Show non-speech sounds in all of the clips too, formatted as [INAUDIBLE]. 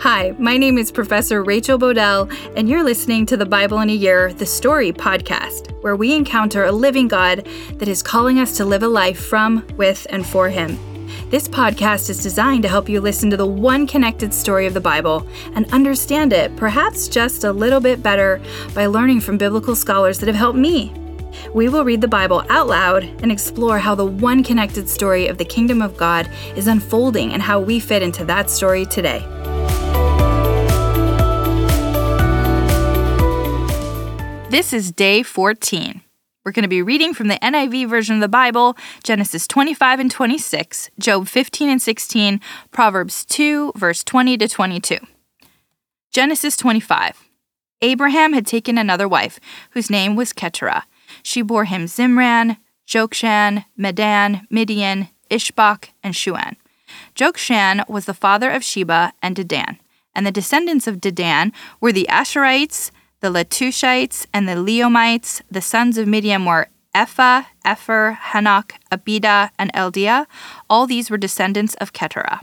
Hi, my name is Professor Rachel Bodell, and you're listening to the Bible in a Year, the Story podcast, where we encounter a living God that is calling us to live a life from, with, and for Him. This podcast is designed to help you listen to the one connected story of the Bible and understand it, perhaps just a little bit better, by learning from biblical scholars that have helped me. We will read the Bible out loud and explore how the one connected story of the kingdom of God is unfolding and how we fit into that story today. This is day 14. We're going to be reading from the NIV version of the Bible, Genesis 25 and 26, Job 15 and 16, Proverbs 2, verse 20 to 22. Genesis 25. Abraham had taken another wife, whose name was Keturah. She bore him Zimran, Jokshan, Medan, Midian, Ishbak, and Shuan. Jokshan was the father of Sheba and Dedan, and the descendants of Dedan were the Asherites, the Letushites and the Leumites, the sons of Midian were Ephah, Epher, Hanok, Abida, and Eldiah. All these were descendants of Keturah.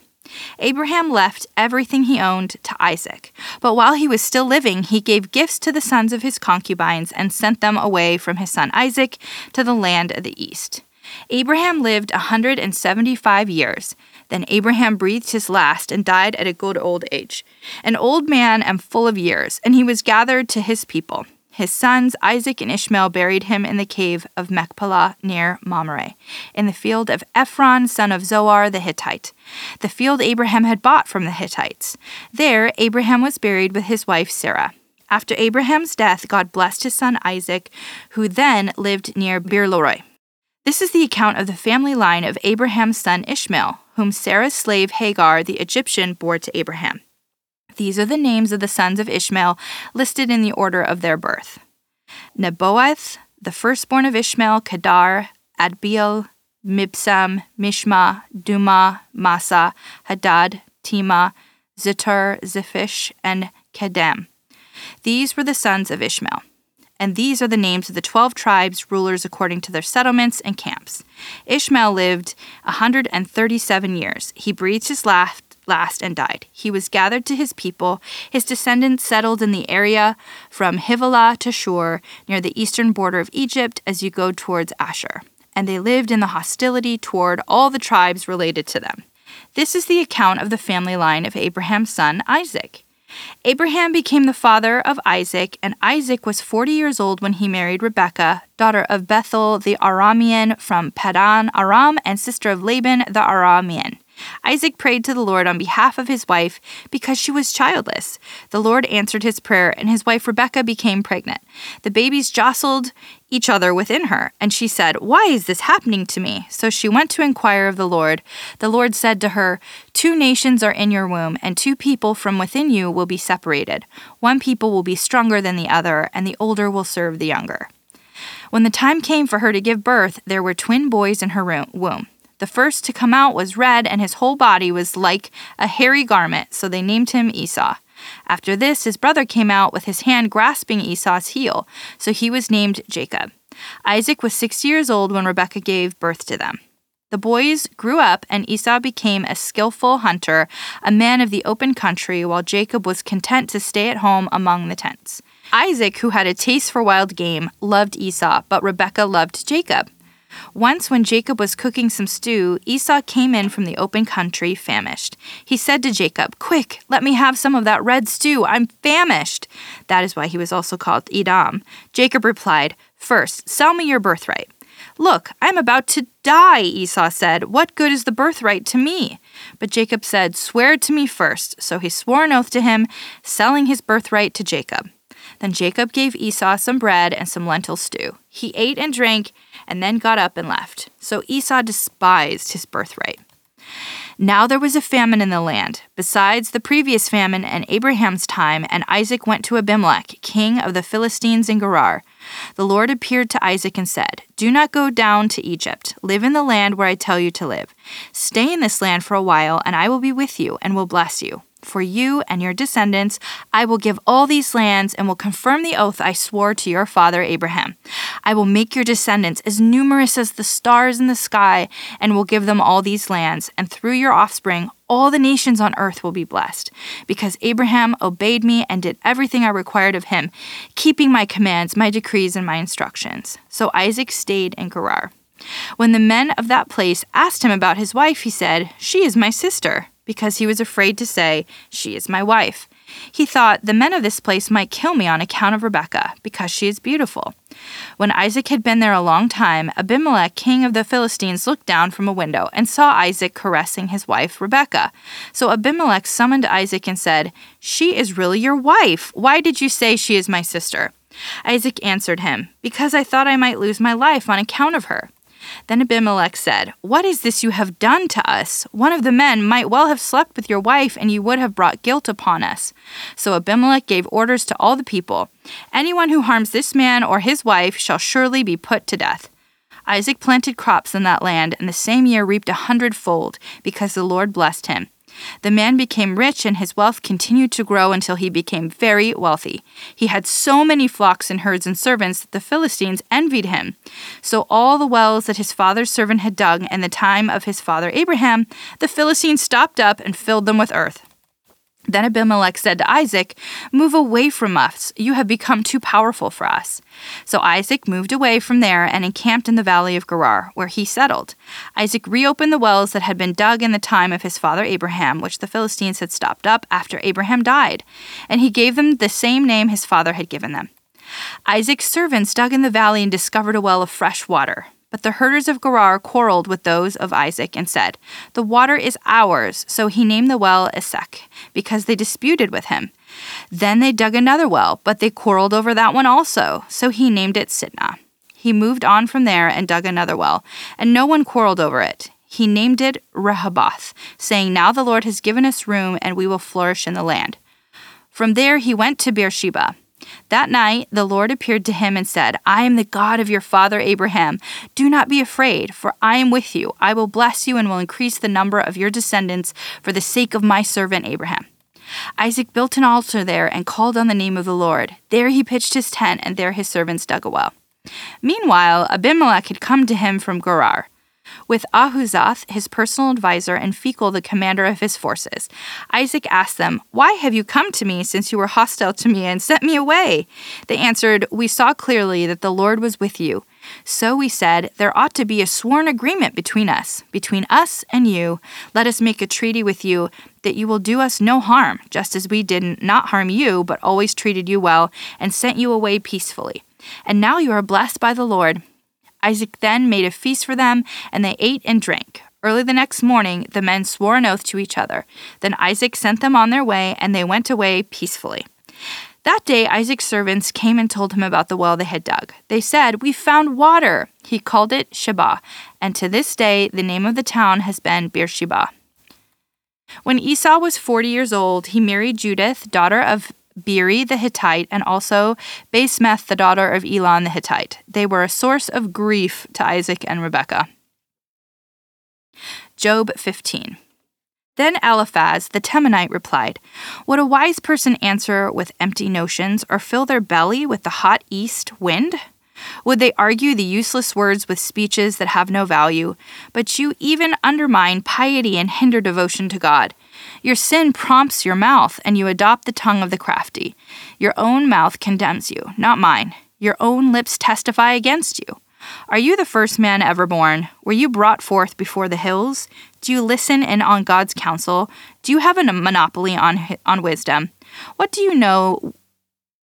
Abraham left everything he owned to Isaac, but while he was still living, he gave gifts to the sons of his concubines and sent them away from his son Isaac to the land of the east. Abraham lived a 175 years. Then Abraham breathed his last and died at a good old age, an old man and full of years, and he was gathered to his people. His sons Isaac and Ishmael buried him in the cave of Machpelah near Mamre, in the field of Ephron, son of Zohar the Hittite, the field Abraham had bought from the Hittites. There, Abraham was buried with his wife Sarah. After Abraham's death, God blessed his son Isaac, who then lived near Beer-lahai. This is the account of the family line of Abraham's son Ishmael, whom Sarah's slave Hagar the Egyptian bore to Abraham. These are the names of the sons of Ishmael listed in the order of their birth Nebaioth, the firstborn of Ishmael, Kedar, Adbeel, Mibsam, Mishma, Dumah, Massa, Hadad, Tema, Zitur, Ziphish, and Kedem. These were the sons of Ishmael and these are the names of the 12 tribes, rulers according to their settlements and camps. Ishmael lived a 137 years. He breathed his last, last and died. He was gathered to his people. His descendants settled in the area from Havilah to Shur, near the eastern border of Egypt, as you go towards Asher. And they lived in the hostility toward all the tribes related to them. This is the account of the family line of Abraham's son Isaac. Abraham became the father of Isaac, and Isaac was 40 years old when he married Rebekah, daughter of Bethuel the Aramean from Paddan Aram, and sister of Laban the Aramean. Isaac prayed to the Lord on behalf of his wife because she was childless. The Lord answered his prayer, and his wife Rebekah became pregnant. The babies jostled each other within her, and she said, Why is this happening to me? So she went to inquire of the Lord. The Lord said to her, Two nations are in your womb, and two people from within you will be separated. One people will be stronger than the other, and the older will serve the younger. When the time came for her to give birth, there were twin boys in her womb. The first to come out was red, and his whole body was like a hairy garment, so they named him Esau. After this, his brother came out with his hand grasping Esau's heel, so he was named Jacob. Isaac was six years old when Rebekah gave birth to them. The boys grew up, and Esau became a skillful hunter, a man of the open country, while Jacob was content to stay at home among the tents. Isaac, who had a taste for wild game, loved Esau, but Rebekah loved Jacob. Once, when Jacob was cooking some stew, Esau came in from the open country, famished. He said to Jacob, Quick, let me have some of that red stew. I'm famished. That is why he was also called Edom. Jacob replied, First, sell me your birthright. Look, I'm about to die, Esau said. What good is the birthright to me? But Jacob said, Swear to me first. So he swore an oath to him, selling his birthright to Jacob. Then Jacob gave Esau some bread and some lentil stew. He ate and drank and then got up and left. So Esau despised his birthright. Now there was a famine in the land, besides the previous famine in Abraham's time, and Isaac went to Abimelech, king of the Philistines in Gerar. The Lord appeared to Isaac and said, Do not go down to Egypt. Live in the land where I tell you to live. Stay in this land for a while, and I will be with you and will bless you. For you and your descendants, I will give all these lands and will confirm the oath I swore to your father Abraham. I will make your descendants as numerous as the stars in the sky and will give them all these lands, and through your offspring, all the nations on earth will be blessed, because Abraham obeyed me and did everything I required of him, keeping my commands, my decrees, and my instructions. So Isaac stayed in Gerar. When the men of that place asked him about his wife, he said, She is my sister because he was afraid to say, She is my wife. He thought, The men of this place might kill me on account of Rebekah, because she is beautiful. When Isaac had been there a long time, Abimelech, king of the Philistines, looked down from a window and saw Isaac caressing his wife, Rebekah. So Abimelech summoned Isaac and said, She is really your wife. Why did you say she is my sister? Isaac answered him, Because I thought I might lose my life on account of her. Then Abimelech said, What is this you have done to us? One of the men might well have slept with your wife, and you would have brought guilt upon us. So Abimelech gave orders to all the people Anyone who harms this man or his wife shall surely be put to death. Isaac planted crops in that land, and the same year reaped a hundredfold, because the Lord blessed him. The man became rich, and his wealth continued to grow until he became very wealthy. He had so many flocks and herds and servants that the Philistines envied him. So all the wells that his father's servant had dug in the time of his father Abraham, the Philistines stopped up and filled them with earth. Then Abimelech said to Isaac, Move away from us. You have become too powerful for us. So Isaac moved away from there and encamped in the valley of Gerar, where he settled. Isaac reopened the wells that had been dug in the time of his father Abraham, which the Philistines had stopped up after Abraham died, and he gave them the same name his father had given them. Isaac's servants dug in the valley and discovered a well of fresh water. But the herders of Gerar quarreled with those of Isaac and said, The water is ours. So he named the well Esek, because they disputed with him. Then they dug another well, but they quarreled over that one also. So he named it Sitnah. He moved on from there and dug another well, and no one quarreled over it. He named it Rehoboth, saying, Now the Lord has given us room, and we will flourish in the land. From there he went to Beersheba. That night the Lord appeared to him and said, I am the God of your father Abraham. Do not be afraid, for I am with you. I will bless you and will increase the number of your descendants for the sake of my servant Abraham. Isaac built an altar there and called on the name of the Lord. There he pitched his tent, and there his servants dug a well. Meanwhile, Abimelech had come to him from Gerar with Ahuzath, his personal adviser, and Phicol, the commander of his forces. Isaac asked them, Why have you come to me since you were hostile to me and sent me away? They answered, We saw clearly that the Lord was with you. So we said, There ought to be a sworn agreement between us, between us and you. Let us make a treaty with you that you will do us no harm, just as we did not harm you, but always treated you well and sent you away peacefully. And now you are blessed by the Lord. Isaac then made a feast for them, and they ate and drank. Early the next morning, the men swore an oath to each other. Then Isaac sent them on their way, and they went away peacefully. That day, Isaac's servants came and told him about the well they had dug. They said, We found water. He called it Sheba, and to this day, the name of the town has been Beersheba. When Esau was 40 years old, he married Judith, daughter of Beeri the Hittite, and also Basemath, the daughter of Elon the Hittite. They were a source of grief to Isaac and Rebekah. Job 15. Then Eliphaz the Temanite replied, Would a wise person answer with empty notions, or fill their belly with the hot east wind? Would they argue the useless words with speeches that have no value? But you even undermine piety and hinder devotion to God. Your sin prompts your mouth, and you adopt the tongue of the crafty. Your own mouth condemns you, not mine. Your own lips testify against you. Are you the first man ever born? Were you brought forth before the hills? Do you listen in on God's counsel? Do you have a monopoly on, on wisdom? What do you know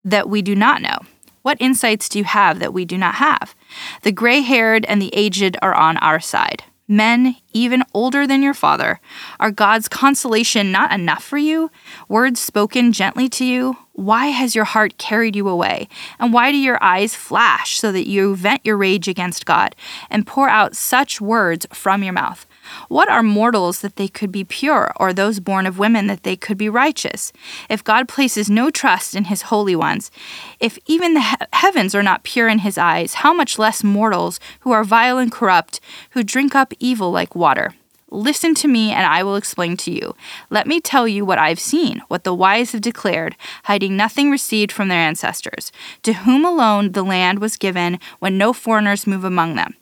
that we do not know? What insights do you have that we do not have? The gray haired and the aged are on our side men even older than your father? Are God's consolation not enough for you? Words spoken gently to you? Why has your heart carried you away? And why do your eyes flash so that you vent your rage against God and pour out such words from your mouth? What are mortals that they could be pure, or those born of women that they could be righteous? If God places no trust in his holy ones, if even the he- heavens are not pure in his eyes, how much less mortals who are vile and corrupt, who drink up evil like water? Listen to me, and I will explain to you. Let me tell you what I've seen, what the wise have declared, hiding nothing received from their ancestors, to whom alone the land was given when no foreigners move among them.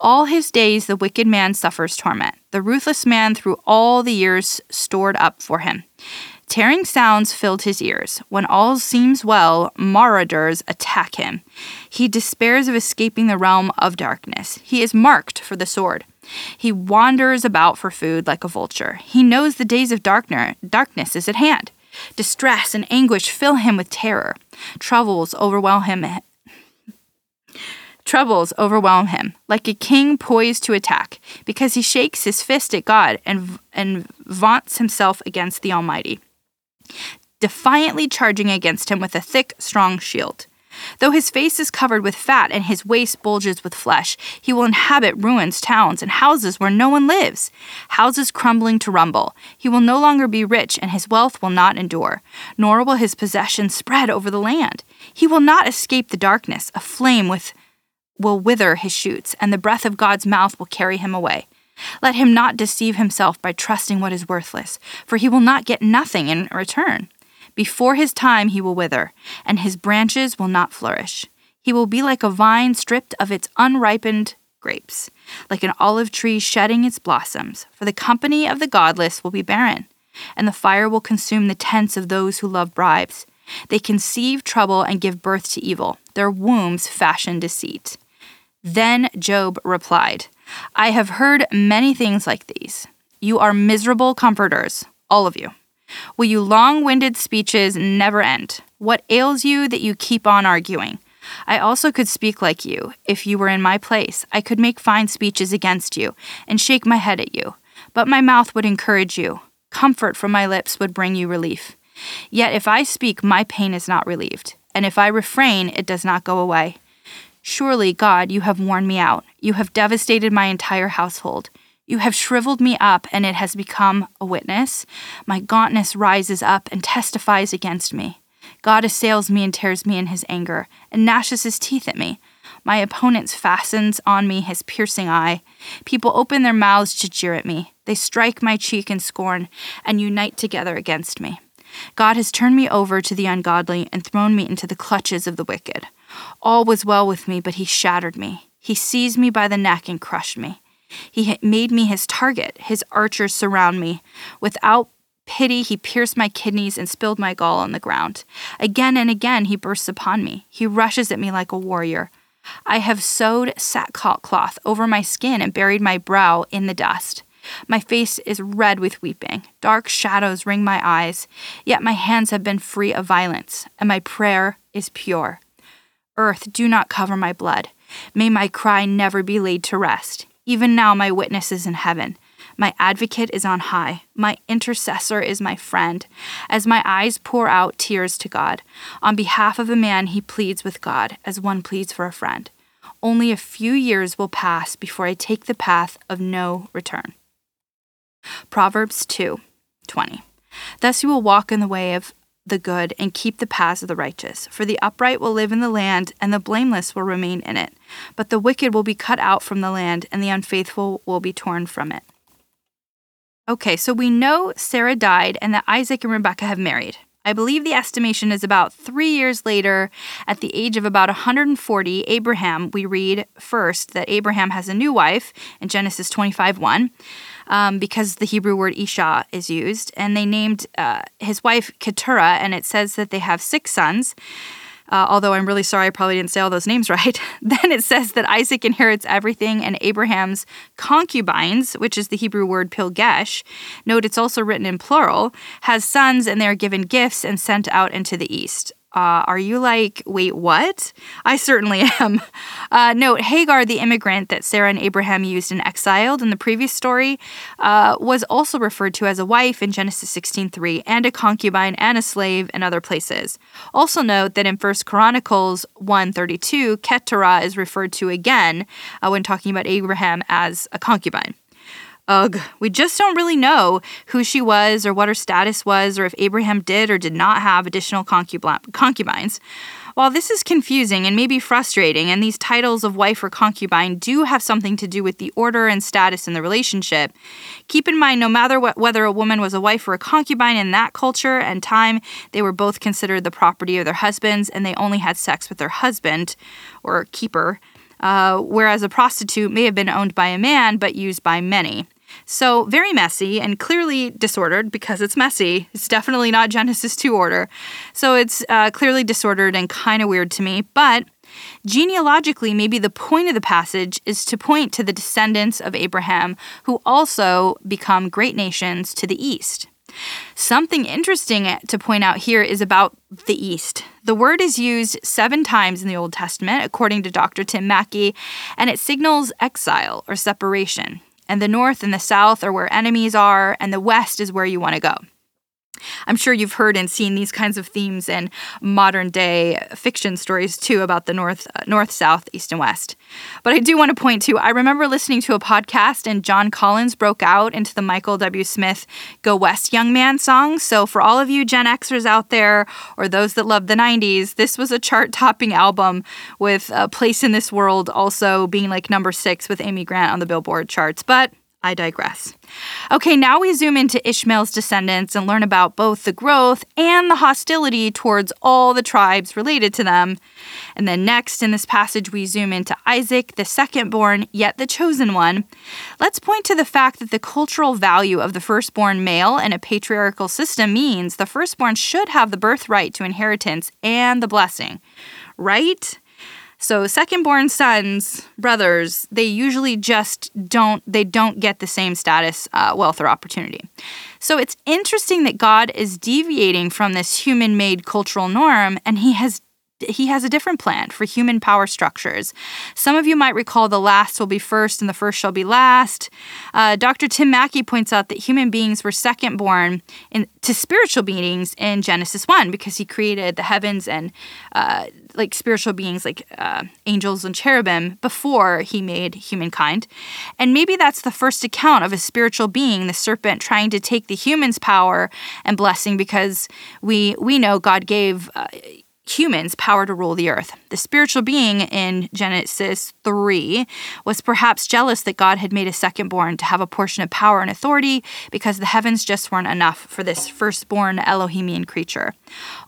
All his days the wicked man suffers torment, the ruthless man through all the years stored up for him. Tearing sounds filled his ears. When all seems well, marauders attack him. He despairs of escaping the realm of darkness. He is marked for the sword. He wanders about for food like a vulture. He knows the days of darkness, darkness is at hand. Distress and anguish fill him with terror. Troubles overwhelm him. Troubles overwhelm him, like a king poised to attack, because he shakes his fist at God and, and vaunts himself against the Almighty defiantly charging against him with a thick, strong shield. Though his face is covered with fat and his waist bulges with flesh, he will inhabit ruins, towns, and houses where no one lives, houses crumbling to rumble. He will no longer be rich, and his wealth will not endure, nor will his possessions spread over the land. He will not escape the darkness, aflame with will wither his shoots, and the breath of God's mouth will carry him away. Let him not deceive himself by trusting what is worthless, for he will not get nothing in return. Before his time he will wither, and his branches will not flourish. He will be like a vine stripped of its unripened grapes, like an olive tree shedding its blossoms, for the company of the godless will be barren, and the fire will consume the tents of those who love bribes. They conceive trouble and give birth to evil. Their wombs fashion deceit. Then Job replied, I have heard many things like these. You are miserable comforters, all of you. Will you long winded speeches never end? What ails you that you keep on arguing? I also could speak like you. If you were in my place, I could make fine speeches against you and shake my head at you. But my mouth would encourage you. Comfort from my lips would bring you relief. Yet if I speak, my pain is not relieved. And if I refrain, it does not go away. Surely, God, you have worn me out. You have devastated my entire household. You have shriveled me up, and it has become a witness. My gauntness rises up and testifies against me. God assails me and tears me in his anger, and gnashes his teeth at me. My opponent fastens on me his piercing eye. People open their mouths to jeer at me. They strike my cheek in scorn and unite together against me. God has turned me over to the ungodly and thrown me into the clutches of the wicked. All was well with me, but he shattered me. He seized me by the neck and crushed me. He made me his target. His archers surround me. Without pity, he pierced my kidneys and spilled my gall on the ground. Again and again, he bursts upon me. He rushes at me like a warrior. I have sewed sackcloth cloth over my skin and buried my brow in the dust. My face is red with weeping. Dark shadows ring my eyes. Yet my hands have been free of violence, and my prayer is pure. Earth, do not cover my blood. May my cry never be laid to rest. Even now, my witness is in heaven. My advocate is on high. My intercessor is my friend. As my eyes pour out tears to God, on behalf of a man, he pleads with God as one pleads for a friend. Only a few years will pass before I take the path of no return. Proverbs 2 20. Thus you will walk in the way of the good and keep the paths of the righteous. For the upright will live in the land, and the blameless will remain in it. But the wicked will be cut out from the land, and the unfaithful will be torn from it. Okay, so we know Sarah died and that Isaac and Rebekah have married. I believe the estimation is about three years later, at the age of about 140, Abraham, we read first that Abraham has a new wife in Genesis 25 1 um, because the Hebrew word Isha is used. And they named uh, his wife Keturah, and it says that they have six sons. Uh, although I'm really sorry, I probably didn't say all those names [LAUGHS] right. then it says that Isaac inherits everything, and Abraham's concubines, which is the Hebrew word pilgesh, note it's also written in plural, has sons, and they are given gifts and sent out into the east. Uh, are you like, wait, what? I certainly [LAUGHS] am. Uh, note Hagar, the immigrant that Sarah and Abraham used and exiled in the previous story, uh, was also referred to as a wife in Genesis 16:3 and a concubine and a slave in other places. Also note that in 1 Chronicles 1:32, Keturah is referred to again uh, when talking about Abraham as a concubine. Ugh, we just don't really know who she was or what her status was or if Abraham did or did not have additional concubines. While this is confusing and maybe frustrating, and these titles of wife or concubine do have something to do with the order and status in the relationship, keep in mind no matter what, whether a woman was a wife or a concubine in that culture and time, they were both considered the property of their husbands and they only had sex with their husband or keeper. Uh, whereas a prostitute may have been owned by a man but used by many. So, very messy and clearly disordered because it's messy. It's definitely not Genesis 2 order. So, it's uh, clearly disordered and kind of weird to me. But genealogically, maybe the point of the passage is to point to the descendants of Abraham who also become great nations to the east. Something interesting to point out here is about the East. The word is used seven times in the Old Testament, according to Dr. Tim Mackie, and it signals exile or separation and the north and the south are where enemies are, and the west is where you want to go. I'm sure you've heard and seen these kinds of themes in modern day fiction stories too about the north, uh, north, south, east, and west. But I do want to point to I remember listening to a podcast and Jon Collins broke out into the Michael W. Smith Go West Young Man song. So for all of you Gen Xers out there or those that love the 90s, this was a chart topping album with a place in this world also being like number six with Amy Grant on the Billboard charts. But I digress. Okay, now we zoom into Ishmael's descendants and learn about both the growth and the hostility towards all the tribes related to them. And then next in this passage, we zoom into Isaac, the second born, yet the chosen one. Let's point to the fact that the cultural value of the firstborn male in a patriarchal system means the firstborn should have the birthright to inheritance and the blessing, right? So second-born sons, brothers, they usually just don't they don't get the same status, uh, wealth, or opportunity. So it's interesting that God is deviating from this human-made cultural norm, and He has he has a different plan for human power structures. Some of you might recall the last will be first and the first shall be last. Uh, Dr. Tim Mackie points out that human beings were second born to spiritual beings in Genesis 1 because he created the heavens and uh, like spiritual beings like uh, angels and cherubim before he made humankind. And maybe that's the first account of a spiritual being, the serpent, trying to take the human's power and blessing because we, we know God gave uh, humans power to rule the earth. The spiritual being in Genesis 3 was perhaps jealous that God had made a secondborn to have a portion of power and authority because the heavens just weren't enough for this firstborn Elohimian creature.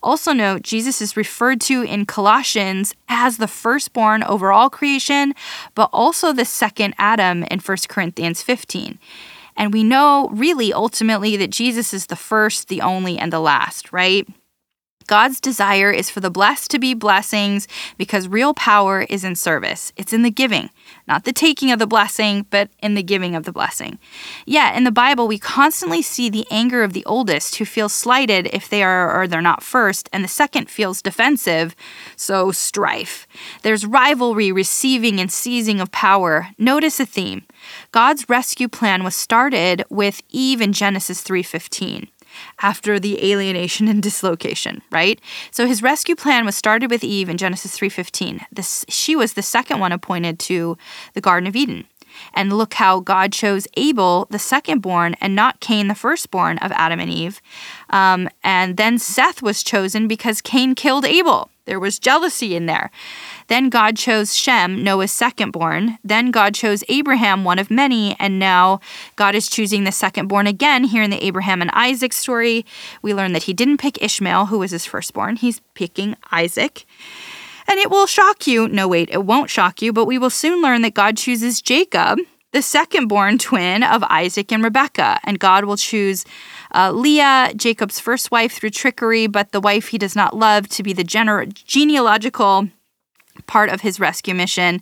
Also, note Jesus is referred to in Colossians as the firstborn over all creation, but also the second Adam in 1 Corinthians 15. And we know really ultimately that Jesus is the first, the only, and the last, right? God's desire is for the blessed to be blessings because real power is in service. It's in the giving, not the taking of the blessing, but in the giving of the blessing. Yet in the Bible, we constantly see the anger of the oldest who feels slighted if they are or they're not first, and the second feels defensive, so strife. There's rivalry, receiving, and seizing of power. Notice a theme. God's rescue plan was started with Eve in Genesis 3:15 after the alienation and [LAUGHS] dislocation, right? So his rescue plan was started with Eve in Genesis 3:15. This she was the second one appointed to the Garden of Eden. And look how God chose Abel, the second born, and not Cain, the firstborn of Adam and Eve. Um, and then Seth was chosen because Cain killed Abel. There was jealousy in there. Then God chose Shem, Noah's secondborn. Then God chose Abraham, one of many. And now God is choosing the secondborn again here in the Abraham and Isaac story. We learn that he didn't pick Ishmael, who was his firstborn. He's picking Isaac. And it will shock you. No, wait, it won't shock you, but we will soon learn that God chooses Jacob, the second born [LAUGHS] twin of Isaac and Rebekah. And God will choose uh, Leah, Jacob's first wife, through trickery, but the wife he does not love, to be the gener- genealogical part of his rescue mission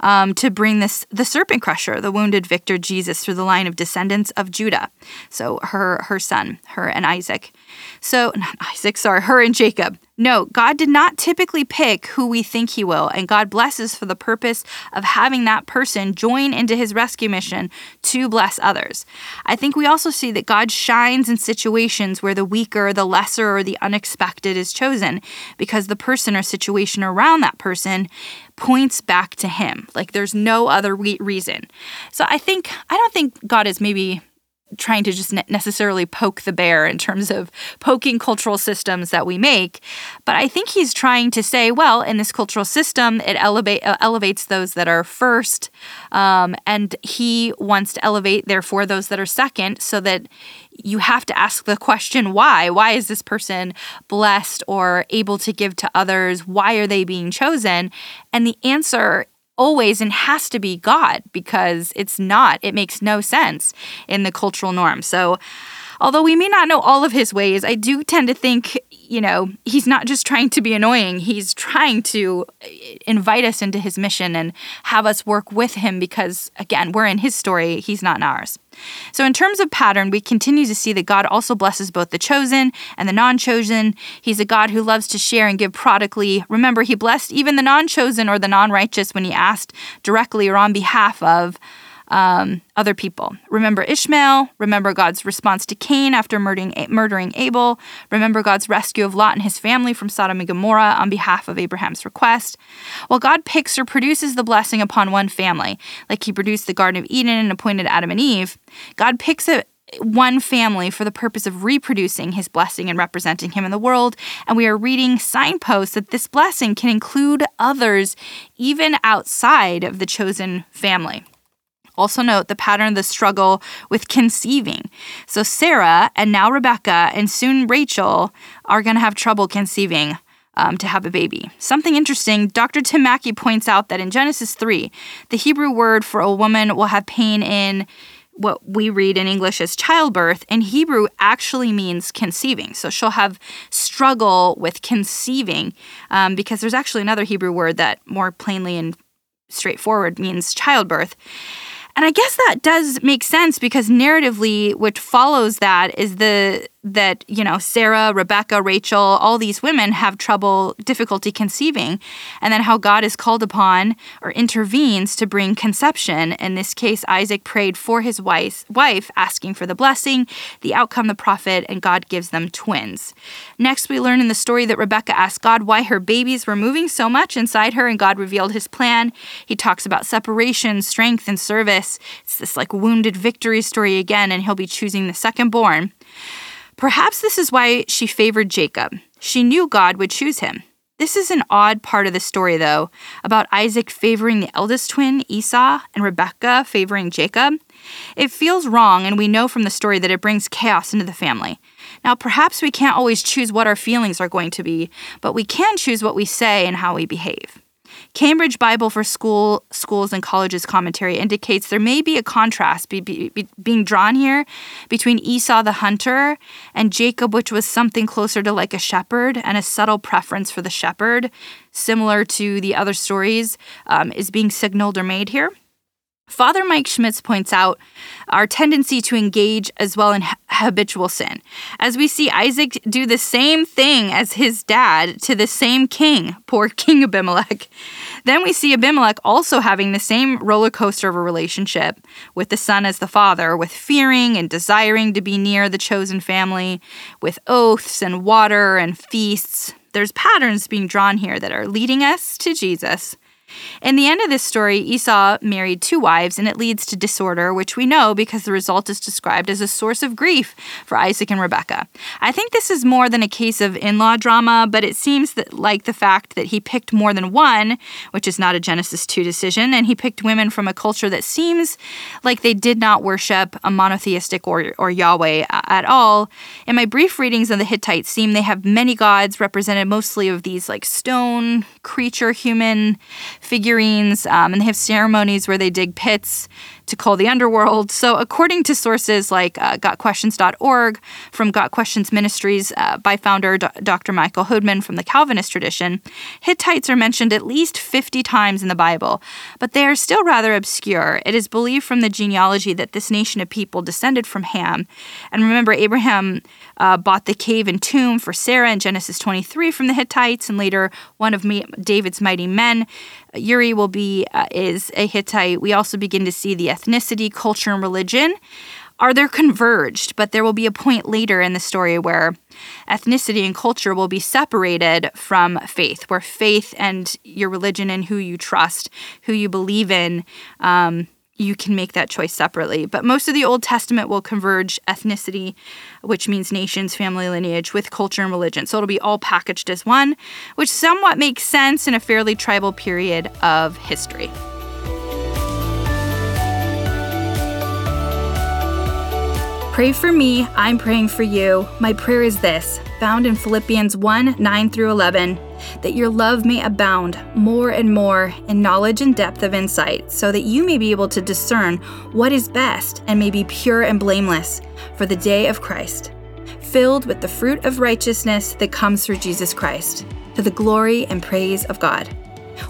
um, to bring this the serpent crusher, the wounded victor Jesus, through the line of descendants of Judah. So her her son, her and Isaac. So [LAUGHS] not Isaac, sorry, her and Jacob. No, God did not typically pick who we think He will, and God blesses for the purpose of having that person join into His rescue mission to bless others. I think we also see that God shines in situations where the weaker, the lesser, or the unexpected is chosen because the person or situation around that person points back to Him. Like there's no other re- reason. So I think, I don't think God is maybe trying to just necessarily poke the bear in terms of poking cultural systems that we make. But I think he's trying to say, well, in this cultural system, it elevate, uh, elevates those that are first. Um, and he wants to elevate, therefore, those that are second so that you have to ask the question why? Why is this person blessed or able to give to others? Why are they being chosen? And the answer always and has to be God because it's not. It makes no sense in the cultural norm. So, although we may not know all of his ways, I do tend to think, you know, he's not just trying to be annoying, he's trying to eh, invite us into his mission and have us work with him because, again, we're in his story, he's not in ours. So, in terms of pattern, we continue to see that God also blesses both the chosen and the non chosen. He's a God who loves to share and give prodigally. Remember, he blessed even the non chosen or the non righteous when he asked directly or on behalf of um, other people. Remember Ishmael. Remember God's response to Cain after murdering, murdering Abel. Remember God's rescue of Lot and his family from Sodom and Gomorrah on behalf of Abraham's request. While God picks or produces the blessing upon one family, like he produced the Garden of Eden and appointed Adam and Eve, God picks a one family for the purpose of reproducing his blessing and representing him in the world. And we are reading signposts that this blessing can include others even outside of the chosen family. Also, note the pattern of the struggle with conceiving. So, Sarah and now Rebecca and soon Rachel are going to have trouble conceiving. Um, to have a baby. Something interesting, Dr. Tim Mackie points out that in Genesis 3, the Hebrew word for a woman will have pain in what we read in English as childbirth, in Hebrew actually means conceiving. So she'll have struggle with conceiving um, because there's actually another Hebrew word that more plainly and straightforward means childbirth. And I guess that does make sense because narratively, what follows that is the that, you know, Sarah, Rebecca, Rachel, all these women have trouble, difficulty conceiving, and then how God is called upon or intervenes to bring conception. In this case, Isaac prayed for his wife, wife, asking for the blessing, the outcome, the prophet, and God gives them twins. Next, we learn in the story that Rebecca asked God why her babies were moving so much inside her, and God revealed his plan. He talks about separation, strength, and service. It's this like wounded victory story again, and he'll be choosing the second born. Perhaps this is why she favored Jacob. She knew God would choose him. This is an odd part of the story, though, about Isaac favoring the eldest twin, Esau, and Rebekah favoring Jacob. It feels wrong, and we know from the story that it brings chaos into the family. Now, perhaps we can't always choose what our feelings are going to be, but we can choose what we say and how we behave. Cambridge Bible for School Schools and Colleges commentary indicates there may be a contrast be, be, be, being drawn here between Esau the hunter and Jacob, which was something closer to like a shepherd, and a subtle preference for the shepherd, similar to the other stories, um, is being signaled or made here. Father Mike Schmitz points out our tendency to engage as well in habitual sin. As we see Isaac do the same thing as his dad to the same king, poor [LAUGHS] King Abimelech. Then we see Abimelech also having the same roller coaster of a relationship with the son as the father, with fearing and desiring to be near the chosen family, with oaths and water and feasts. There's patterns being drawn here that are leading us to Jesus. In the end of this story, Esau married two wives, and it leads to disorder, which we know because the result is described as a source of grief for Isaac and Rebekah. I think this is more than a case of in law drama, but it seems that, like the fact that he picked more than one, which is not a Genesis 2 decision, and he picked women from a culture that seems like they did not worship a monotheistic or, or Yahweh uh, at all. In my brief readings of the Hittites, seem they have many gods represented mostly of these like stone, creature, human figurines, um, and they have ceremonies where they dig pits to call the underworld. So, according to sources like uh, GotQuestions.org from Got Questions Ministries uh, by founder D- Dr. Michael Houdmann from the Calvinist tradition, Hittites are mentioned at least 50 times in the Bible, but they are still rather obscure. It is believed from the genealogy that this nation of people descended from Ham. And remember, Abraham uh, bought the cave and tomb for Sarah in Genesis 23 from the Hittites, and later one of David's mighty men. Uri will be uh, is a Hittite. We also begin to see the ethnicity, culture, and religion are there converged, but there will be a point later in the story where ethnicity and culture will be separated from faith, where faith and your religion and who you trust, who you believe in, um, you can make that choice separately. But most of the Old Testament will converge ethnicity, which means nations, family lineage, with culture and religion. So it'll be all packaged as one, which somewhat makes sense in a fairly tribal period of history. Pray for me, I'm praying for you. My prayer is this, found in Philippians 1 9 through 11 that your love may abound more and more in knowledge and depth of insight, so that you may be able to discern what is best and may be pure and blameless for the day of Christ, filled with the fruit of righteousness that comes through Jesus Christ, to the glory and praise of God.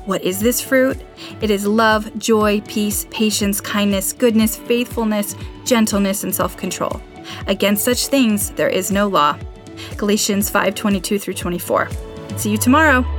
What is this fruit? It is love, joy, peace, patience, kindness, goodness, faithfulness, gentleness, and self control. Against such things there is no law. Galatians 5 22 through 24. See you tomorrow.